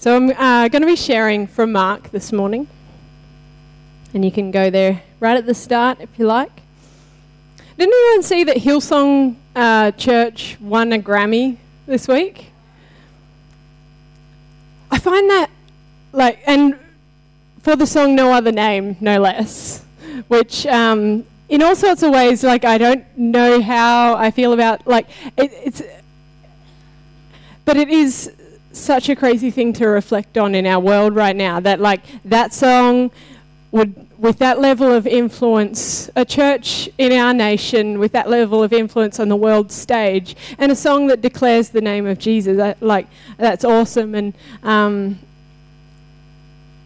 So I'm uh, going to be sharing from Mark this morning. And you can go there right at the start if you like. Didn't anyone see that Hillsong uh, Church won a Grammy this week? I find that, like, and for the song No Other Name, no less, which um, in all sorts of ways, like, I don't know how I feel about, like, it, it's, but it is such a crazy thing to reflect on in our world right now that like that song would with that level of influence a church in our nation with that level of influence on the world stage and a song that declares the name of jesus like that's awesome. And um,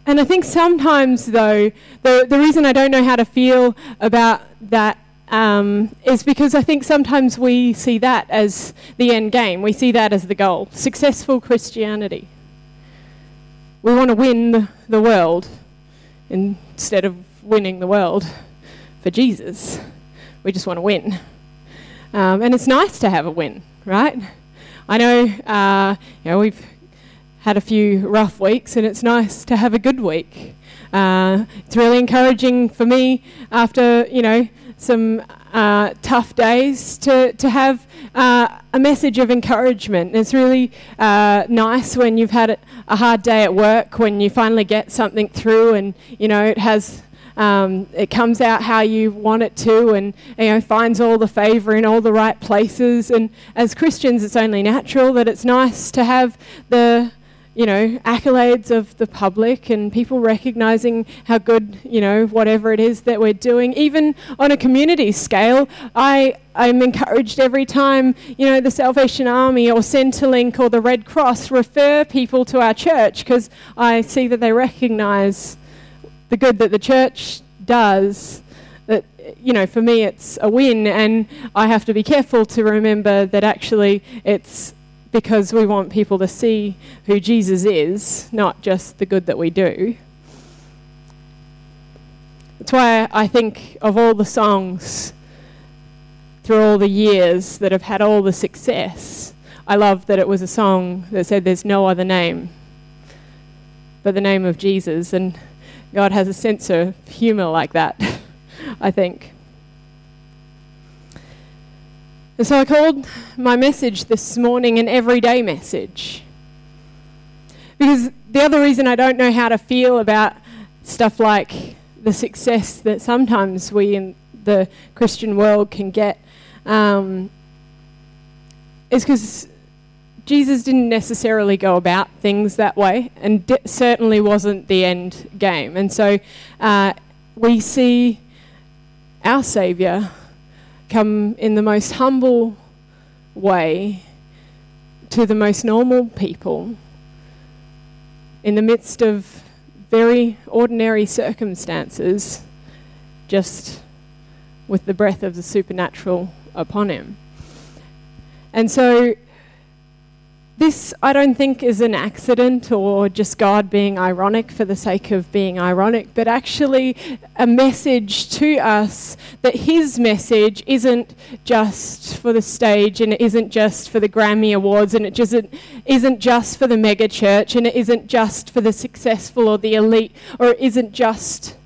and i think sometimes though the, the reason i don't know how to feel about that um, is because I think sometimes we see that as the end game. We see that as the goal. Successful Christianity. We want to win the world instead of winning the world for Jesus. We just want to win. Um, and it's nice to have a win, right? I know, uh, you know, we've had a few rough weeks, and it's nice to have a good week. Uh, it's really encouraging for me after, you know, some uh, tough days to, to have uh, a message of encouragement. It's really uh, nice when you've had a hard day at work, when you finally get something through and, you know, it has um, it comes out how you want it to and you know finds all the favor in all the right places and as christians it's only natural that it's nice to have the you know, accolades of the public and people recognizing how good, you know, whatever it is that we're doing. Even on a community scale, I, I'm encouraged every time, you know, the Salvation Army or Centrelink or the Red Cross refer people to our church because I see that they recognize the good that the church does. That, you know, for me it's a win, and I have to be careful to remember that actually it's because we want people to see who Jesus is, not just the good that we do. That's why I think of all the songs through all the years that have had all the success, I love that it was a song that said there's no other name but the name of Jesus. And God has a sense of humor like that, I think. And so I called my message this morning an everyday message. Because the other reason I don't know how to feel about stuff like the success that sometimes we in the Christian world can get um, is because Jesus didn't necessarily go about things that way and certainly wasn't the end game. And so uh, we see our Saviour come in the most humble way to the most normal people in the midst of very ordinary circumstances, just with the breath of the supernatural upon him. And so this, I don't think, is an accident or just God being ironic for the sake of being ironic, but actually a message to us that His message isn't just for the stage and it isn't just for the Grammy Awards and it just isn't, isn't just for the mega church and it isn't just for the successful or the elite or it isn't just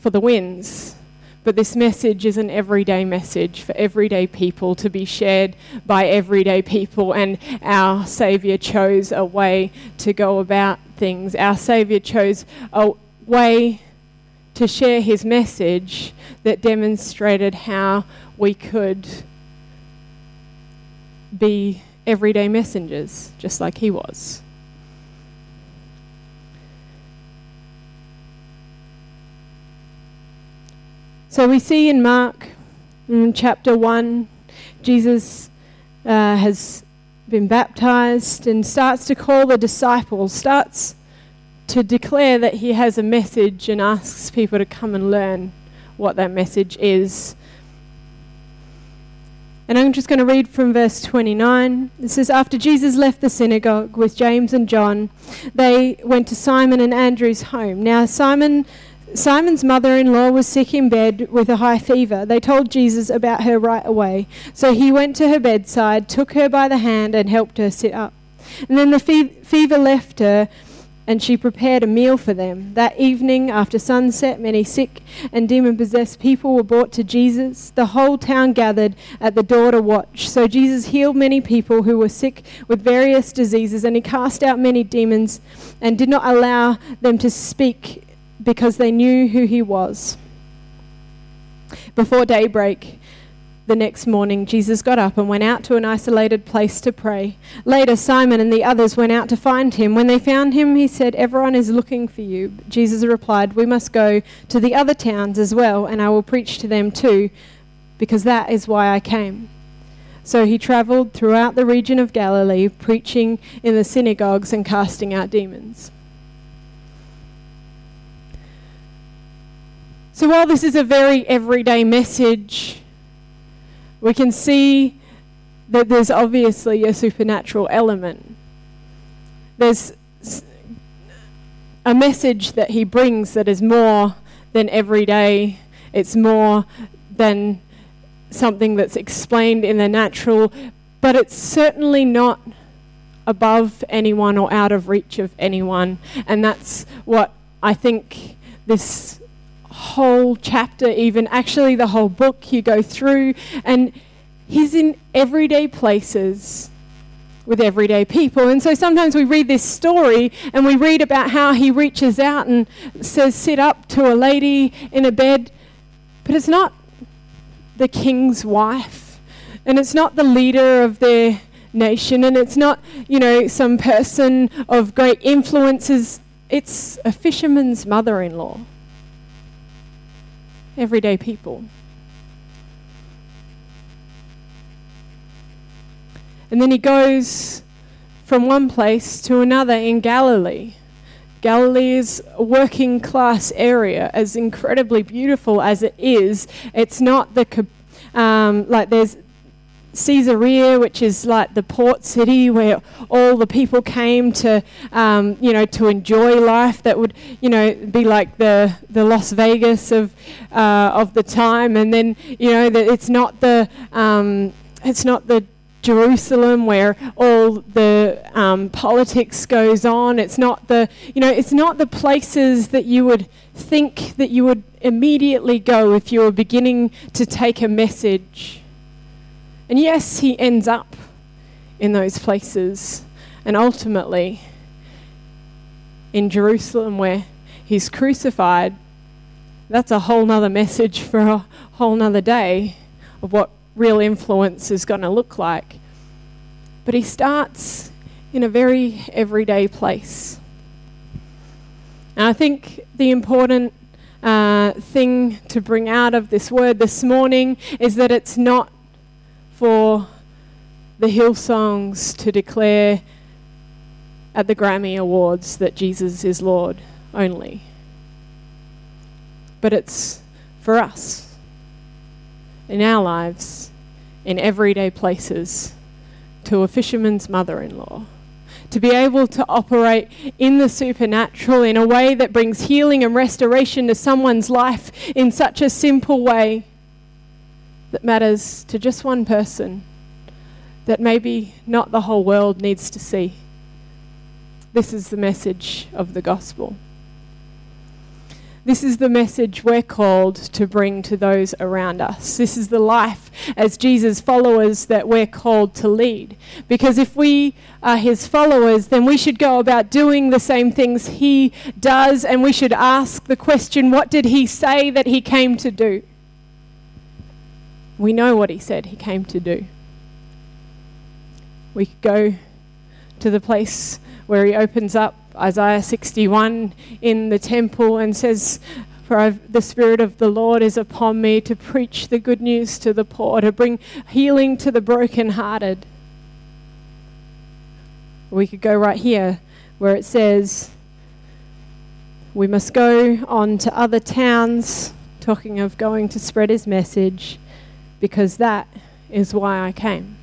for the wins but this message is an everyday message for everyday people to be shared by everyday people. And our Saviour chose a way to go about things. Our Saviour chose a way to share his message that demonstrated how we could be everyday messengers, just like he was. So we see in Mark in chapter 1, Jesus uh, has been baptized and starts to call the disciples, starts to declare that he has a message and asks people to come and learn what that message is. And I'm just going to read from verse 29. It says, After Jesus left the synagogue with James and John, they went to Simon and Andrew's home. Now, Simon Simon's mother in law was sick in bed with a high fever. They told Jesus about her right away. So he went to her bedside, took her by the hand, and helped her sit up. And then the fever left her, and she prepared a meal for them. That evening, after sunset, many sick and demon possessed people were brought to Jesus. The whole town gathered at the door to watch. So Jesus healed many people who were sick with various diseases, and he cast out many demons and did not allow them to speak because they knew who he was. Before daybreak, the next morning, Jesus got up and went out to an isolated place to pray. Later, Simon and the others went out to find him. When they found him, he said, Everyone is looking for you. Jesus replied, We must go to the other towns as well, and I will preach to them too, because that is why I came. So he traveled throughout the region of Galilee, preaching in the synagogues and casting out demons. So while this is a very everyday message, we can see that there's obviously a supernatural element. There's a message that he brings that is more than everyday, it's more than something that's explained in the natural, but it's certainly not above anyone or out of reach of anyone. And that's what I think this whole chapter, even actually the whole book you go through, and he's in everyday places with everyday people. And so sometimes we read this story and we read about how he reaches out and says, Sit up to a lady in a bed, but it's not the king's wife, and it's not the leader of their nation, and it's not, you know, some person of great influences. It's a fisherman's mother in law everyday people. And then he goes from one place to another in Galilee. Galilee is a working class area, as incredibly beautiful as it is. It's not the um, like there's Caesarea, which is like the port city where all the people came to, um, you know, to enjoy life. That would, you know, be like the the Las Vegas of uh, of the time. And then, you know, that it's not the um, it's not the Jerusalem where all the um, politics goes on. It's not the, you know, it's not the places that you would think that you would immediately go if you were beginning to take a message and yes, he ends up in those places. And ultimately, in Jerusalem, where he's crucified, that's a whole nother message for a whole nother day of what real influence is going to look like. But he starts in a very everyday place. And I think the important uh, thing to bring out of this word this morning is that it's not for the Hillsongs to declare at the Grammy Awards that Jesus is Lord only. But it's for us in our lives, in everyday places, to a fisherman's mother in law. To be able to operate in the supernatural in a way that brings healing and restoration to someone's life in such a simple way that matters to just one person that maybe not the whole world needs to see. This is the message of the gospel. This is the message we're called to bring to those around us. This is the life as Jesus' followers that we're called to lead. Because if we are his followers, then we should go about doing the same things he does, and we should ask the question what did he say that he came to do? We know what he said he came to do. We could go to the place where he opens up Isaiah 61 in the temple and says, For the Spirit of the Lord is upon me to preach the good news to the poor, to bring healing to the brokenhearted. We could go right here where it says, We must go on to other towns, talking of going to spread his message because that is why I came.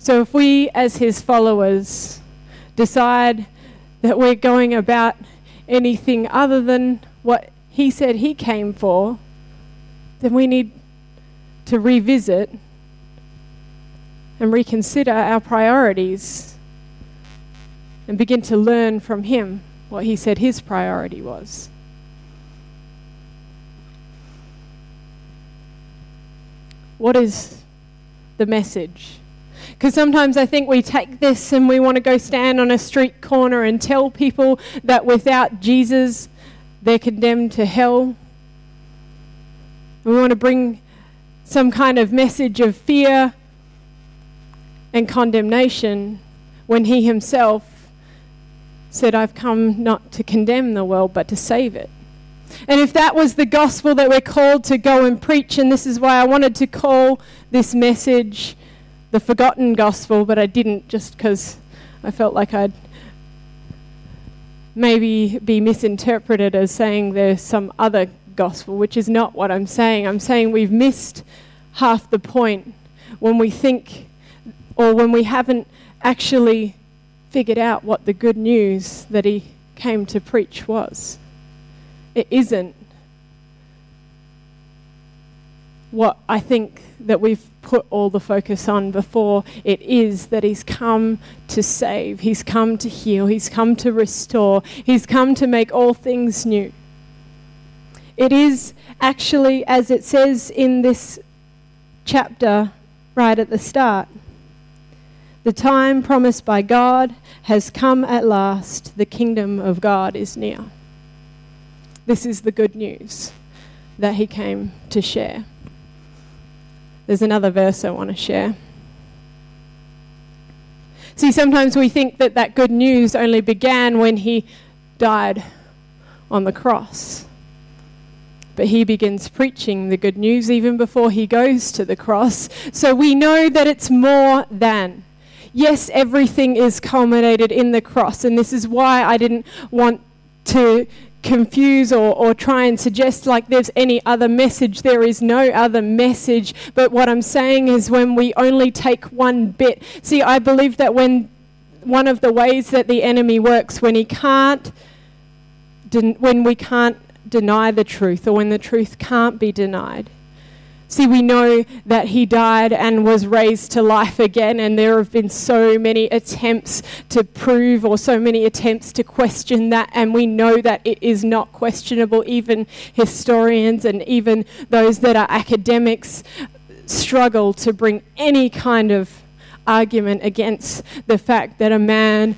So if we, as his followers, decide that we're going about anything other than what he said he came for, then we need to revisit and reconsider our priorities and begin to learn from him what he said his priority was. What is the message? Because sometimes I think we take this and we want to go stand on a street corner and tell people that without Jesus, they're condemned to hell. We want to bring some kind of message of fear and condemnation when he himself said, I've come not to condemn the world, but to save it. And if that was the gospel that we're called to go and preach, and this is why I wanted to call this message the forgotten gospel, but I didn't just because I felt like I'd maybe be misinterpreted as saying there's some other gospel, which is not what I'm saying. I'm saying we've missed half the point when we think or when we haven't actually figured out what the good news that he came to preach was. It isn't what I think that we've put all the focus on before. It is that He's come to save, He's come to heal, He's come to restore, He's come to make all things new. It is actually, as it says in this chapter right at the start, the time promised by God has come at last. The kingdom of God is near. This is the good news that He came to share. There's another verse I want to share. See, sometimes we think that that good news only began when he died on the cross. But he begins preaching the good news even before he goes to the cross. So we know that it's more than. Yes, everything is culminated in the cross. And this is why I didn't want to confuse or, or try and suggest like there's any other message. There is no other message. But what I'm saying is when we only take one bit. See, I believe that when one of the ways that the enemy works, when he can't, when we can't deny the truth or when the truth can't be denied, See, we know that he died and was raised to life again, and there have been so many attempts to prove or so many attempts to question that, and we know that it is not questionable. Even historians and even those that are academics struggle to bring any kind of argument against the fact that a man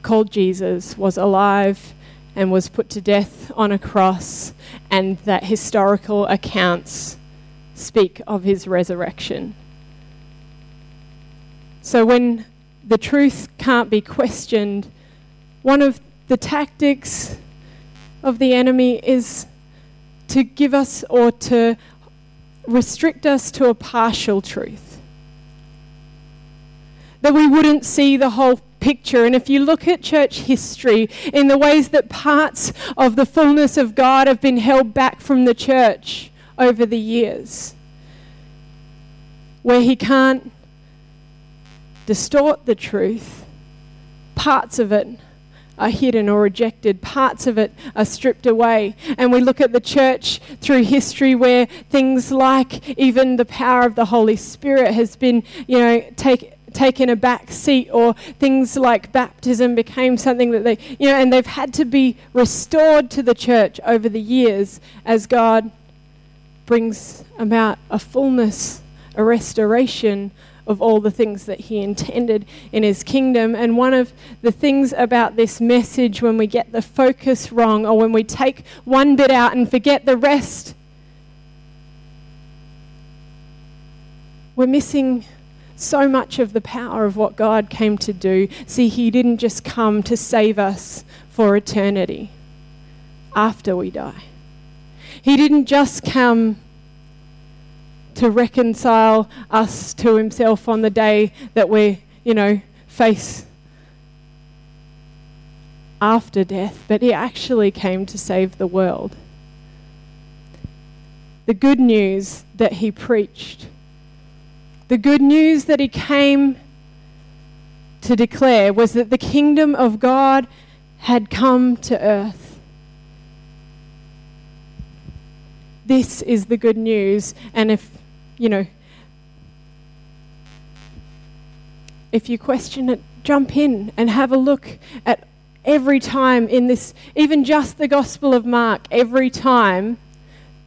called Jesus was alive and was put to death on a cross, and that historical accounts speak of his resurrection. So when the truth can't be questioned, one of the tactics of the enemy is to give us or to restrict us to a partial truth. That we wouldn't see the whole picture. And if you look at church history in the ways that parts of the fullness of God have been held back from the church, over the years where he can't distort the truth. Parts of it are hidden or rejected, parts of it are stripped away. And we look at the church through history where things like even the power of the Holy Spirit has been, you know, take, taken a back seat, or things like baptism became something that they, you know, and they've had to be restored to the church over the years as God brings about a fullness, a restoration of all the things that he intended in his kingdom. And one of the things about this message, when we get the focus wrong or when we take one bit out and forget the rest, we're missing so much of the power of what God came to do. See, he didn't just come to save us for eternity after we die. He didn't just come to reconcile us to himself on the day that we, you know, face after death, but he actually came to save the world. The good news that he preached, the good news that he came to declare was that the kingdom of God had come to earth. This is the good news. And if, you know, if you question it, jump in and have a look at every time in this, even just the Gospel of Mark, every time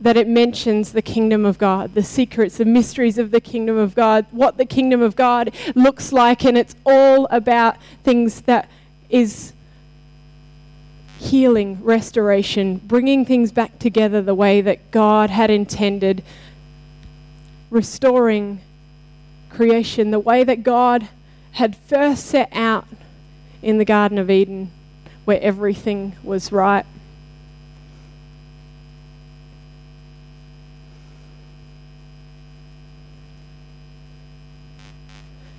that it mentions the kingdom of God, the secrets, the mysteries of the kingdom of God, what the kingdom of God looks like, and it's all about things that is healing, restoration, bringing things back together the way that God had intended, restoring creation the way that God had first set out in the Garden of Eden, where everything was right.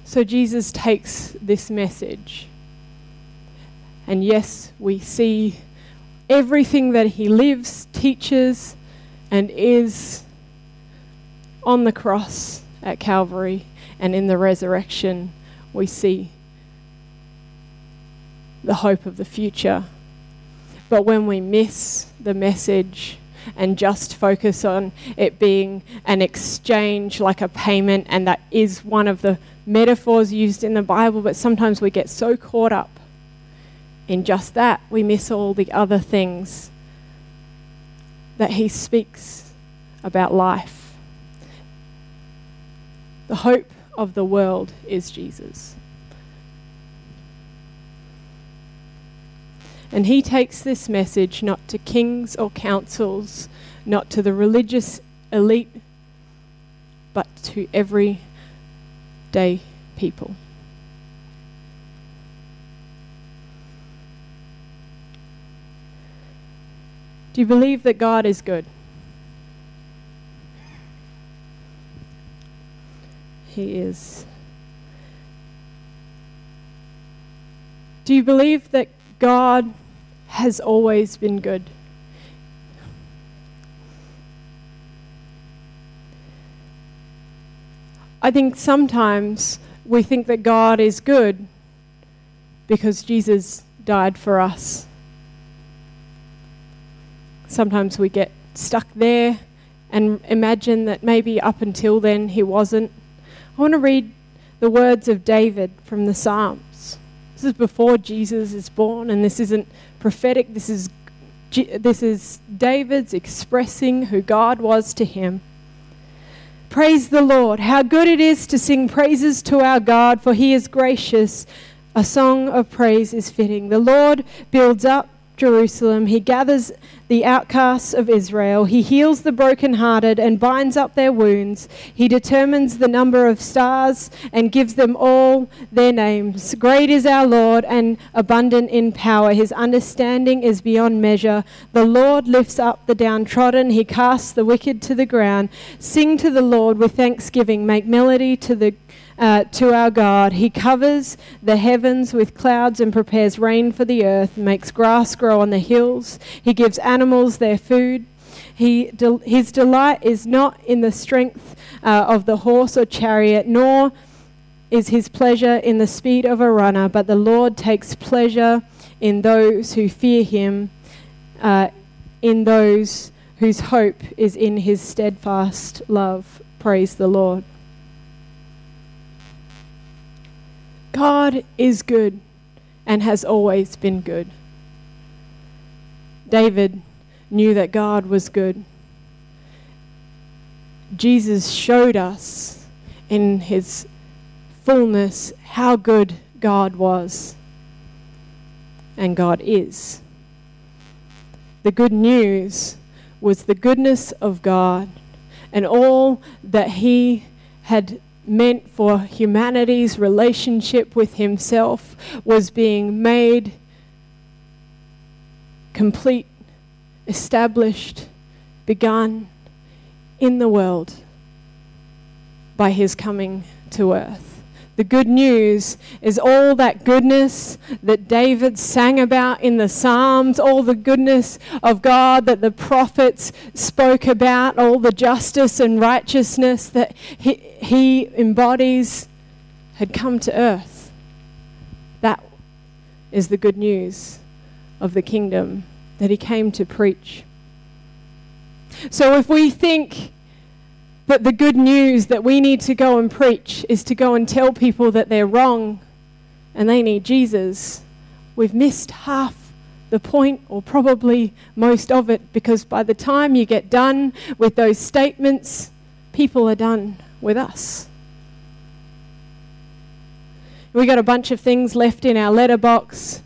So Jesus takes this message. And yes, we see everything that he lives, teaches, and is on the cross at Calvary and in the resurrection. We see the hope of the future. But when we miss the message and just focus on it being an exchange, like a payment, and that is one of the metaphors used in the Bible, but sometimes we get so caught up in just that, we miss all the other things that He speaks about life. The hope of the world is Jesus. And he takes this message not to kings or councils, not to the religious elite, but to everyday people. Do you believe that God is good? He is. Do you believe that God has always been good? I think sometimes we think that God is good because Jesus died for us. Sometimes we get stuck there and imagine that maybe up until then he wasn't. I want to read the words of David from the Psalms. This is before Jesus is born, and this isn't prophetic. This is, this is David's expressing who God was to him. Praise the Lord. How good it is to sing praises to our God, for he is gracious. A song of praise is fitting. The Lord builds up Jerusalem. He gathers the outcasts of Israel. He heals the brokenhearted and binds up their wounds. He determines the number of stars and gives them all their names. Great is our Lord and abundant in power. His understanding is beyond measure. The Lord lifts up the downtrodden. He casts the wicked to the ground. Sing to the Lord with thanksgiving. Make melody to the uh, to our God. He covers the heavens with clouds and prepares rain for the earth, makes grass grow on the hills. He gives animals their food. He del- his delight is not in the strength uh, of the horse or chariot, nor is his pleasure in the speed of a runner, but the Lord takes pleasure in those who fear him, uh, in those whose hope is in his steadfast love. Praise the Lord. God is good and has always been good. David knew that God was good. Jesus showed us in his fullness how good God was and God is. The good news was the goodness of God and all that he had meant for humanity's relationship with himself was being made complete, established, begun in the world by his coming to earth. The good news is all that goodness that David sang about in the Psalms, all the goodness of God that the prophets spoke about, all the justice and righteousness that he, he embodies had come to earth. That is the good news of the kingdom that he came to preach. So if we think But the good news that we need to go and preach is to go and tell people that they're wrong and they need Jesus. We've missed half the point, or probably most of it, because by the time you get done with those statements, people are done with us. We got a bunch of things left in our letterbox.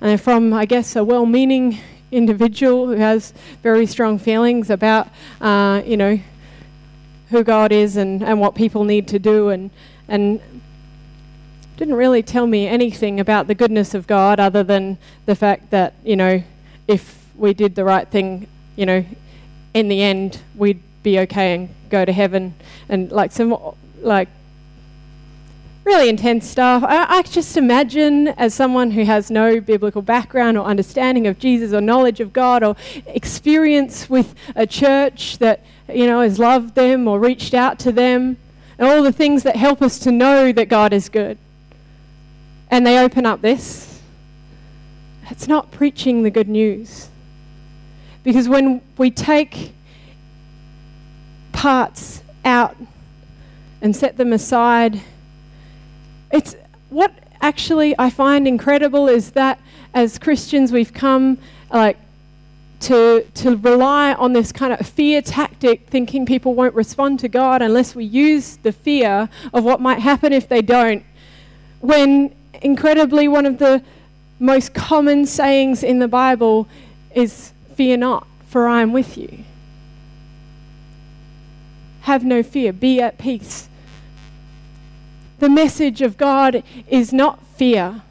And they're from, I guess, a well meaning individual who has very strong feelings about, uh, you know, who God is and, and what people need to do, and, and didn't really tell me anything about the goodness of God other than the fact that, you know, if we did the right thing, you know, in the end, we'd be okay and go to heaven. And like some, like, really intense stuff. I, I, just imagine, as someone who has no biblical background or understanding of Jesus or knowledge of God or experience with a church that you know has loved them or reached out to them, and all the things that help us to know that God is good. And they open up this. It's not preaching the good news. Because when we take parts out and set them aside it's what actually I find incredible is that as Christians we've come like to to rely on this kind of fear tactic thinking people won't respond to God unless we use the fear of what might happen if they don't. When incredibly one of the most common sayings in the Bible is fear not for I am with you. Have no fear. Be at peace the message of God is not fear.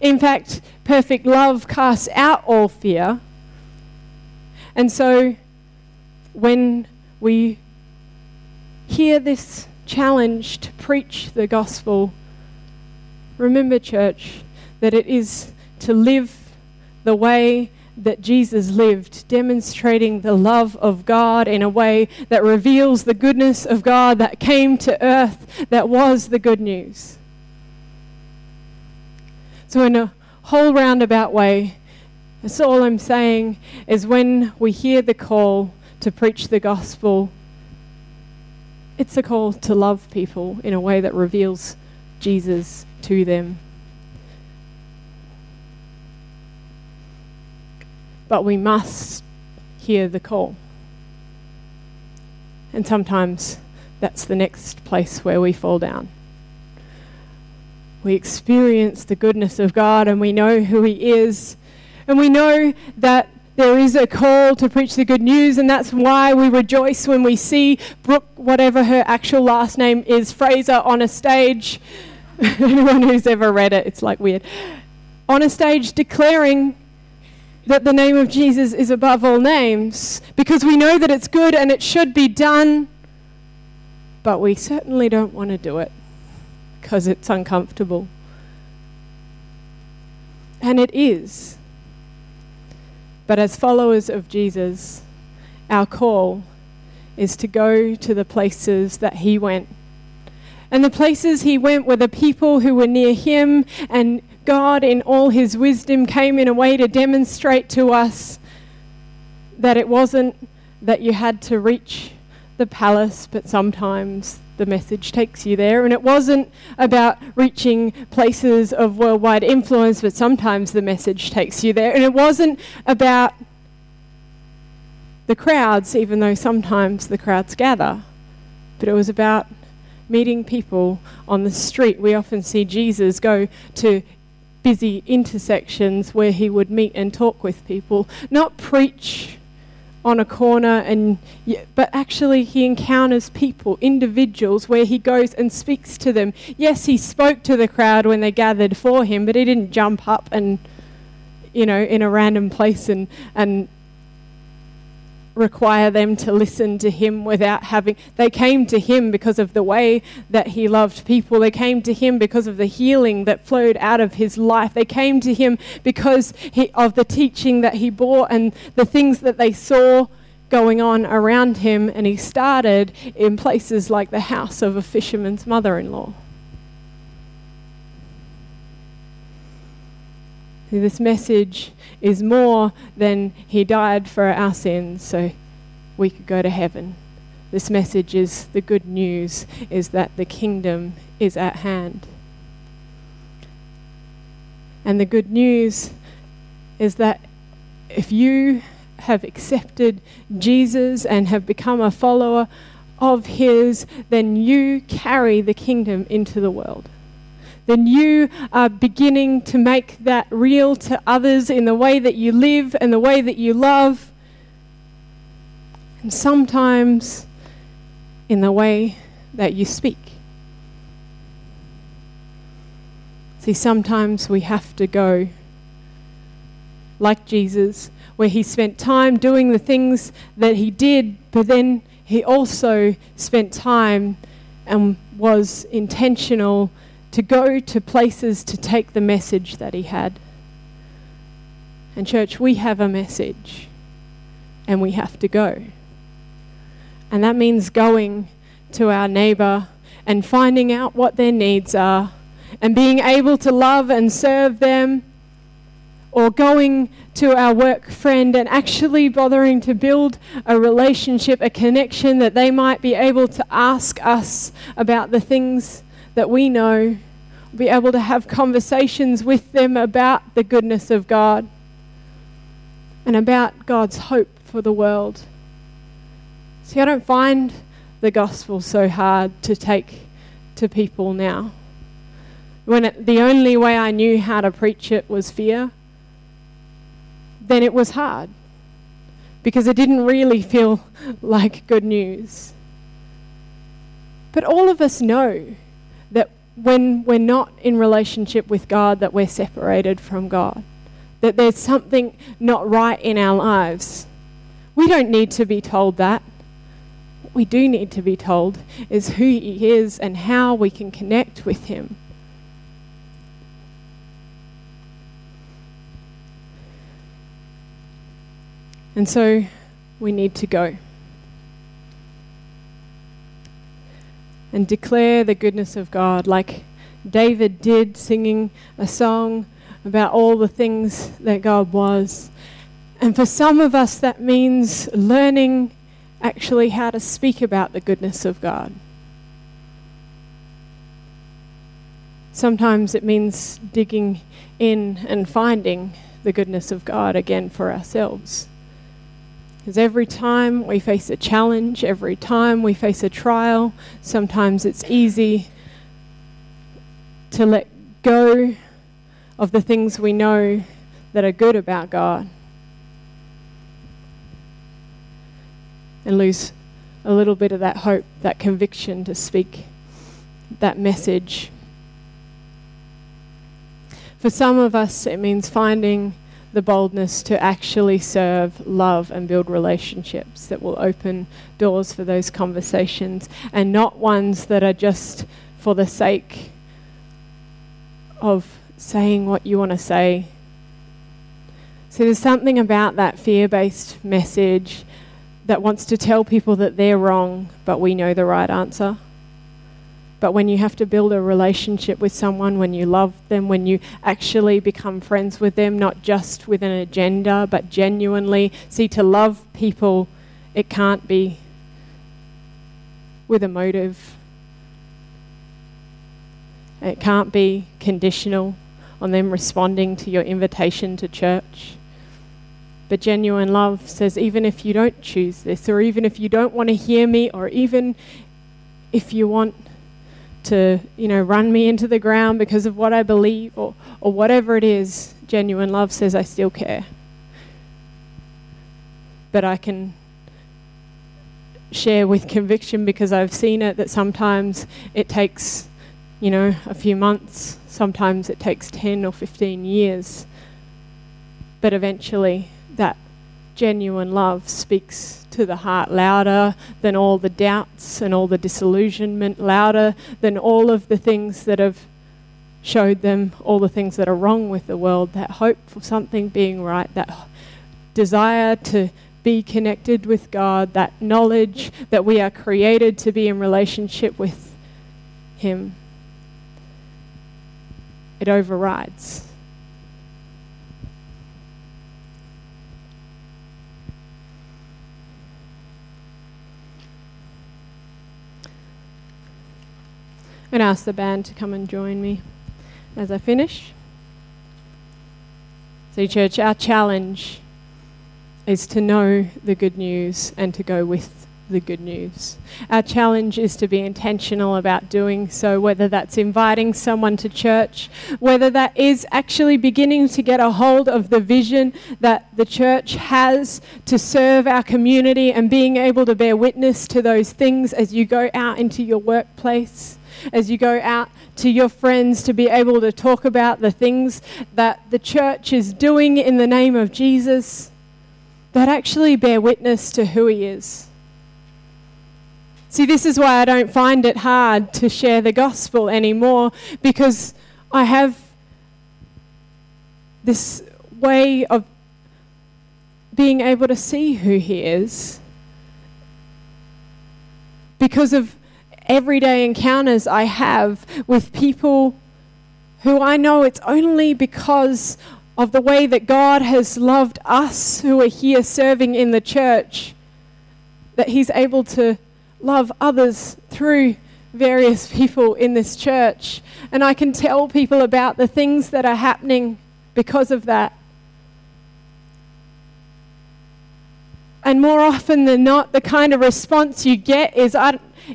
In fact, perfect love casts out all fear. And so when we hear this challenge to preach the gospel, remember, church, that it is to live the way that Jesus lived, demonstrating the love of God in a way that reveals the goodness of God that came to earth, that was the good news. So, in a whole roundabout way, that's all I'm saying is when we hear the call to preach the gospel, it's a call to love people in a way that reveals Jesus to them. But we must hear the call. And sometimes that's the next place where we fall down. We experience the goodness of God and we know who He is. And we know that there is a call to preach the good news, and that's why we rejoice when we see Brooke, whatever her actual last name is, Fraser, on a stage. Anyone who's ever read it, it's like weird. On a stage declaring that the name of Jesus is above all names because we know that it's good and it should be done, but we certainly don't want to do it because it's uncomfortable. And it is. But as followers of Jesus, our call is to go to the places that he went. And the places he went were the people who were near him and God, in all his wisdom, came in a way to demonstrate to us that it wasn't that you had to reach the palace, but sometimes the message takes you there. And it wasn't about reaching places of worldwide influence, but sometimes the message takes you there. And it wasn't about the crowds, even though sometimes the crowds gather, but it was about meeting people on the street. We often see Jesus go to busy intersections where he would meet and talk with people, not preach on a corner and but actually he encounters people individuals where he goes and speaks to them. Yes he spoke to the crowd when they gathered for him but he didn't jump up and you know in a random place and and require them to listen to him without having. They came to him because of the way that he loved people. They came to him because of the healing that flowed out of his life. They came to him because he, of the teaching that he bore and the things that they saw going on around him. And he started in places like the house of a fisherman's mother in law. This message is more than he died for our sins so we could go to heaven. This message is the good news is that the kingdom is at hand. And the good news is that if you have accepted Jesus and have become a follower of His, then you carry the kingdom into the world. Then you are beginning to make that real to others in the way that you live and the way that you love. And sometimes in the way that you speak. See, sometimes we have to go like Jesus, where he spent time doing the things that he did, but then he also spent time and was intentional to go to places to take the message that he had. And, church, we have a message and we have to go. And that means going to our neighbour and finding out what their needs are and being able to love and serve them, or going to our work friend and actually bothering to build a relationship, a connection that they might be able to ask us about the things that we know, be able to have conversations with them about the goodness of God and about God's hope for the world. See, I don't find the gospel so hard to take to people now. When it, the only way I knew how to preach it was fear, then it was hard because it didn't really feel like good news. But all of us know when we're not in relationship with God, that we're separated from God, that there's something not right in our lives. We don't need to be told that What we do need to be told is who He is and how we can connect with Him. And so we need to go and declare the goodness of God, like David did, singing a song about all the things that God was. And for some of us, that means learning actually how to speak about the goodness of God. Sometimes it means digging in and finding the goodness of God again for ourselves. Because every time we face a challenge, every time we face a trial, sometimes it's easy to let go of the things we know that are good about God and lose a little bit of that hope, that conviction to speak that message. For some of us, it means finding the boldness to actually serve, love, and build relationships that will open doors for those conversations and not ones that are just for the sake of saying what you want to say. So there's something about that fear based message that wants to tell people that they're wrong, but we know the right answer. But when you have to build a relationship with someone, when you love them, when you actually become friends with them, not just with an agenda, but genuinely, see, to love people, it can't be with a motive. It can't be conditional on them responding to your invitation to church. But genuine love says, even if you don't choose this, or even if you don't want to hear me, or even if you want to, you know, run me into the ground because of what I believe, or, or whatever it is, genuine love says, I still care. But I can share with conviction because I've seen it that sometimes it takes, you know, a few months, sometimes it takes 10 or 15 years. But eventually, that genuine love speaks to the heart louder than all the doubts and all the disillusionment, louder than all of the things that have showed them all the things that are wrong with the world, that hope for something being right, that desire to be connected with God, that knowledge that we are created to be in relationship with Him. It overrides. To ask the band to come and join me as I finish. See, church, our challenge is to know the good news and to go with the good news. Our challenge is to be intentional about doing so, whether that's inviting someone to church, whether that is actually beginning to get a hold of the vision that the church has to serve our community and being able to bear witness to those things as you go out into your workplace. As you go out to your friends to be able to talk about the things that the church is doing in the name of Jesus that actually bear witness to who He is. See, this is why I don't find it hard to share the gospel anymore because I have this way of being able to see who He is because of everyday encounters I have with people who I know it's only because of the way that God has loved us who are here serving in the church that He's able to love others through various people in this church. And I can tell people about the things that are happening because of that. And more often than not, the kind of response you get is,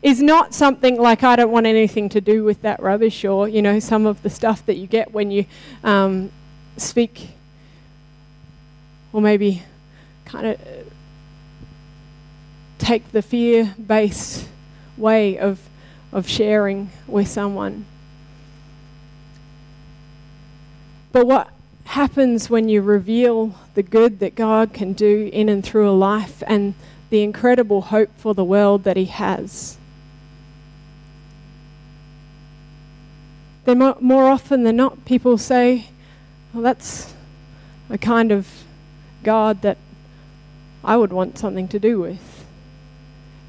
is not something like, I don't want anything to do with that rubbish, or, you know, some of the stuff that you get when you um, speak, or maybe kind of take the fear based way of, of sharing with someone. But what happens when you reveal the good that God can do in and through a life and the incredible hope for the world that He has? Then, more, more often than not, people say, Well, that's a kind of God that I would want something to do with.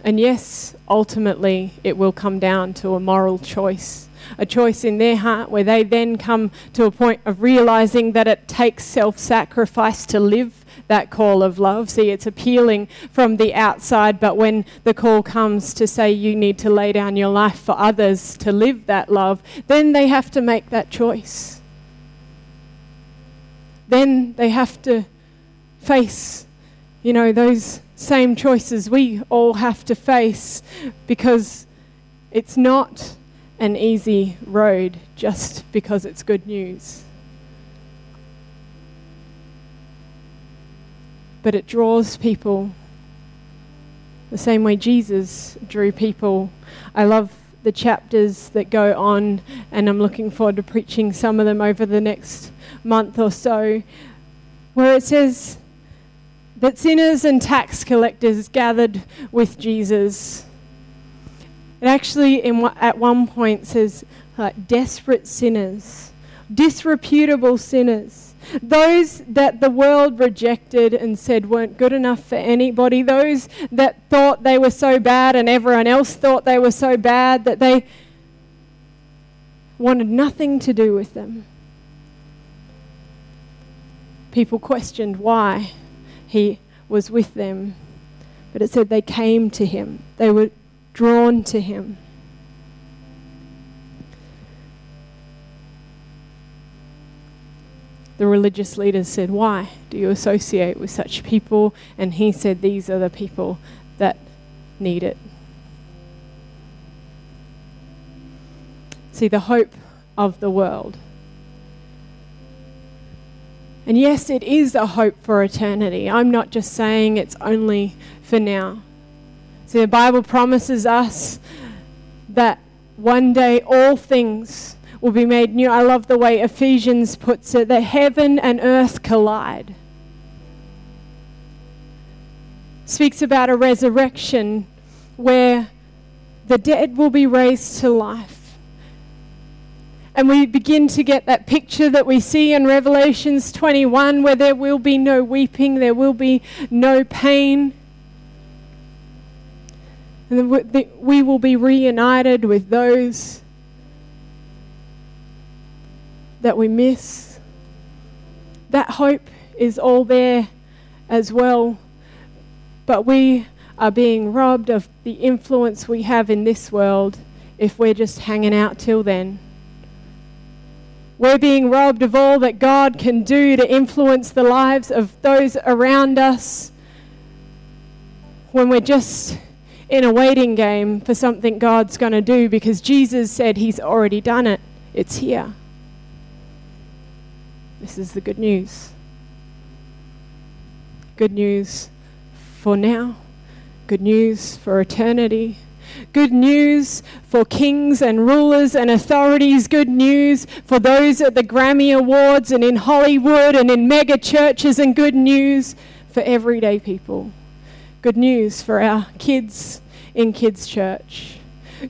And yes, ultimately, it will come down to a moral choice, a choice in their heart where they then come to a point of realizing that it takes self sacrifice to live that call of love. See, it's appealing from the outside, but when the call comes to say you need to lay down your life for others to live that love, then they have to make that choice. Then they have to face, you know, those same choices we all have to face because it's not an easy road just because it's good news. But it draws people the same way Jesus drew people. I love the chapters that go on, and I'm looking forward to preaching some of them over the next month or so, where it says, that sinners and tax collectors gathered with Jesus. It actually, in, at one point, says like desperate sinners, disreputable sinners, those that the world rejected and said weren't good enough for anybody, those that thought they were so bad and everyone else thought they were so bad that they wanted nothing to do with them. People questioned why he was with them. But it said they came to him, they were drawn to him. The religious leaders said, Why do you associate with such people? And he said, These are the people that need it. See, the hope of the world and yes, it is a hope for eternity. I'm not just saying it's only for now. See, the Bible promises us that one day all things will be made new. I love the way Ephesians puts it that heaven and earth collide. Speaks about a resurrection where the dead will be raised to life and we begin to get that picture that we see in Revelations 21 where there will be no weeping, there will be no pain. And we will be reunited with those that we miss. That hope is all there as well. But we are being robbed of the influence we have in this world if we're just hanging out till then. We're being robbed of all that God can do to influence the lives of those around us when we're just in a waiting game for something God's going to do because Jesus said He's already done it. It's here. This is the good news. Good news for now, good news for eternity. Good news for kings and rulers and authorities. Good news for those at the Grammy Awards and in Hollywood and in mega churches. And good news for everyday people. Good news for our kids in kids' church.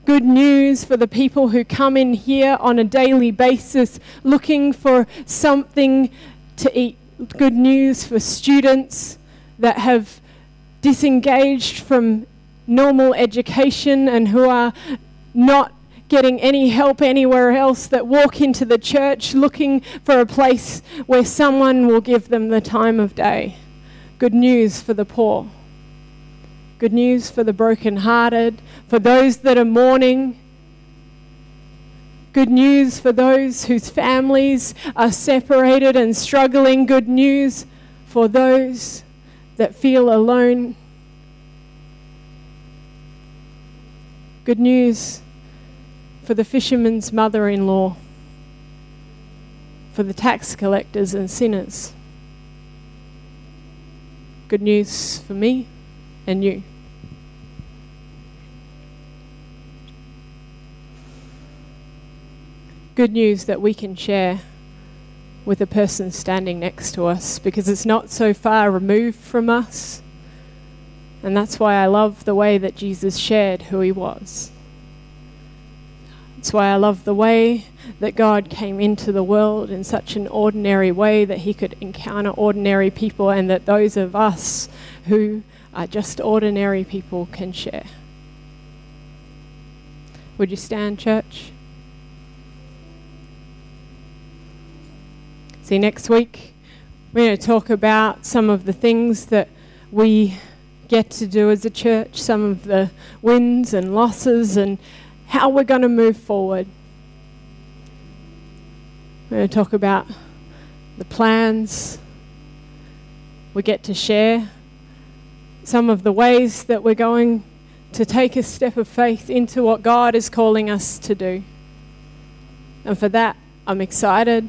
Good news for the people who come in here on a daily basis looking for something to eat. Good news for students that have disengaged from normal education and who are not getting any help anywhere else that walk into the church looking for a place where someone will give them the time of day. Good news for the poor. Good news for the brokenhearted, for those that are mourning. Good news for those whose families are separated and struggling. Good news for those that feel alone. Good news for the fisherman's mother in law, for the tax collectors and sinners. Good news for me and you. Good news that we can share with the person standing next to us because it's not so far removed from us. And that's why I love the way that Jesus shared who he was. That's why I love the way that God came into the world in such an ordinary way that he could encounter ordinary people and that those of us who are just ordinary people can share. Would you stand, church? See, next week we're going to talk about some of the things that we get to do as a church, some of the wins and losses, and how we're going to move forward. We're going to talk about the plans. We get to share some of the ways that we're going to take a step of faith into what God is calling us to do. And for that, I'm excited.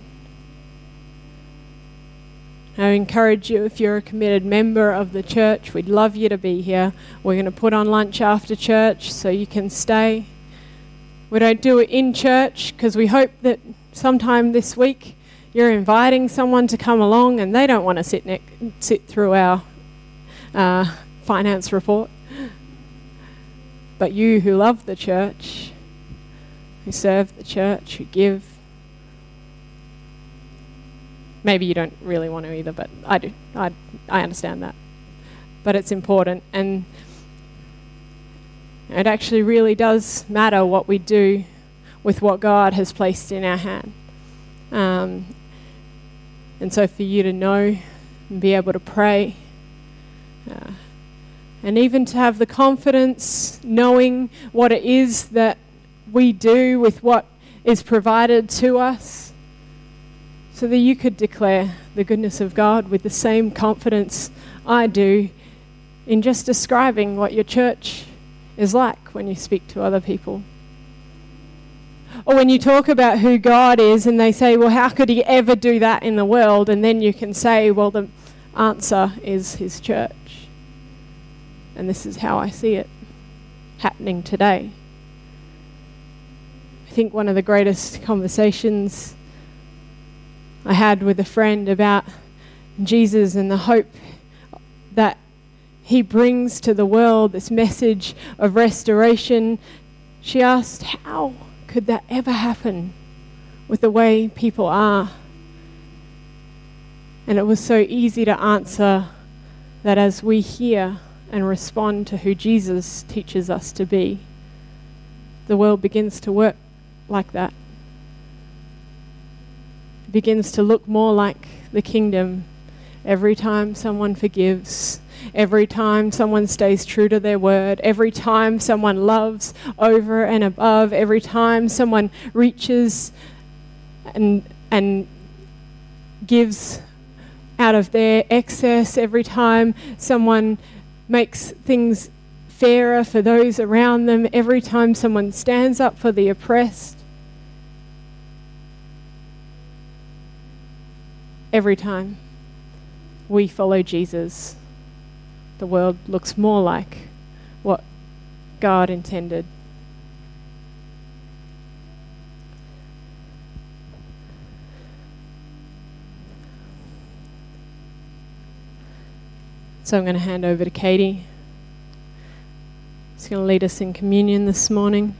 I encourage you, if you're a committed member of the church, we'd love you to be here. We're going to put on lunch after church so you can stay. We don't do it in church because we hope that sometime this week you're inviting someone to come along and they don't want to sit, ne- sit through our uh, finance report. But you who love the church, who serve the church, who give, maybe you don't really want to either, but I do. I, I understand that. But it's important. And it actually really does matter what we do with what God has placed in our hand. Um, and so for you to know and be able to pray, uh, and even to have the confidence knowing what it is that we do with what is provided to us so that you could declare the goodness of God with the same confidence I do in just describing what your church is like when you speak to other people. Or when you talk about who God is and they say, well, how could he ever do that in the world? And then you can say, well, the answer is his church. And this is how I see it happening today. I think one of the greatest conversations I had with a friend about Jesus and the hope that he brings to the world, this message of restoration. She asked, How could that ever happen with the way people are? And it was so easy to answer that as we hear and respond to who Jesus teaches us to be, the world begins to work like that. It begins to look more like the kingdom. Every time someone forgives, every time someone stays true to their word, every time someone loves over and above, every time someone reaches and, and gives out of their excess, every time someone makes things fairer for those around them, every time someone stands up for the oppressed, every time we follow Jesus, the world looks more like what God intended. So I'm going to hand over to Katie. She's going to lead us in communion this morning.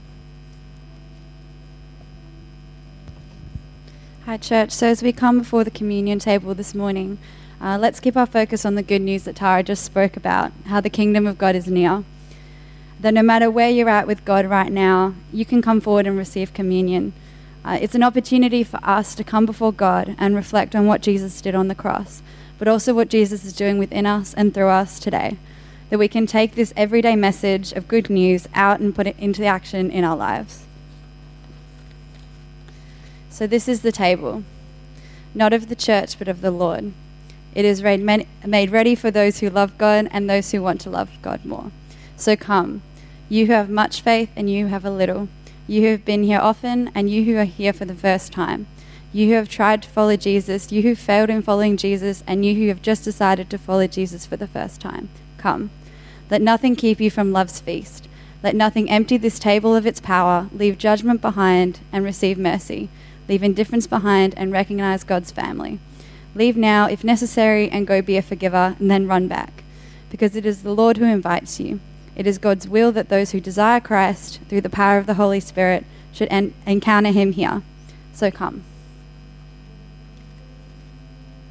Hi, church. So, as we come before the communion table this morning, uh, let's keep our focus on the good news that Tara just spoke about how the kingdom of God is near. That no matter where you're at with God right now, you can come forward and receive communion. Uh, it's an opportunity for us to come before God and reflect on what Jesus did on the cross, but also what Jesus is doing within us and through us today. That we can take this everyday message of good news out and put it into action in our lives. So, this is the table, not of the church, but of the Lord. It is made ready for those who love God and those who want to love God more. So, come, you who have much faith and you who have a little, you who have been here often and you who are here for the first time, you who have tried to follow Jesus, you who failed in following Jesus, and you who have just decided to follow Jesus for the first time. Come. Let nothing keep you from love's feast. Let nothing empty this table of its power, leave judgment behind, and receive mercy leave indifference behind, and recognize God's family. Leave now, if necessary, and go be a forgiver, and then run back. Because it is the Lord who invites you. It is God's will that those who desire Christ, through the power of the Holy Spirit, should en- encounter him here. So come.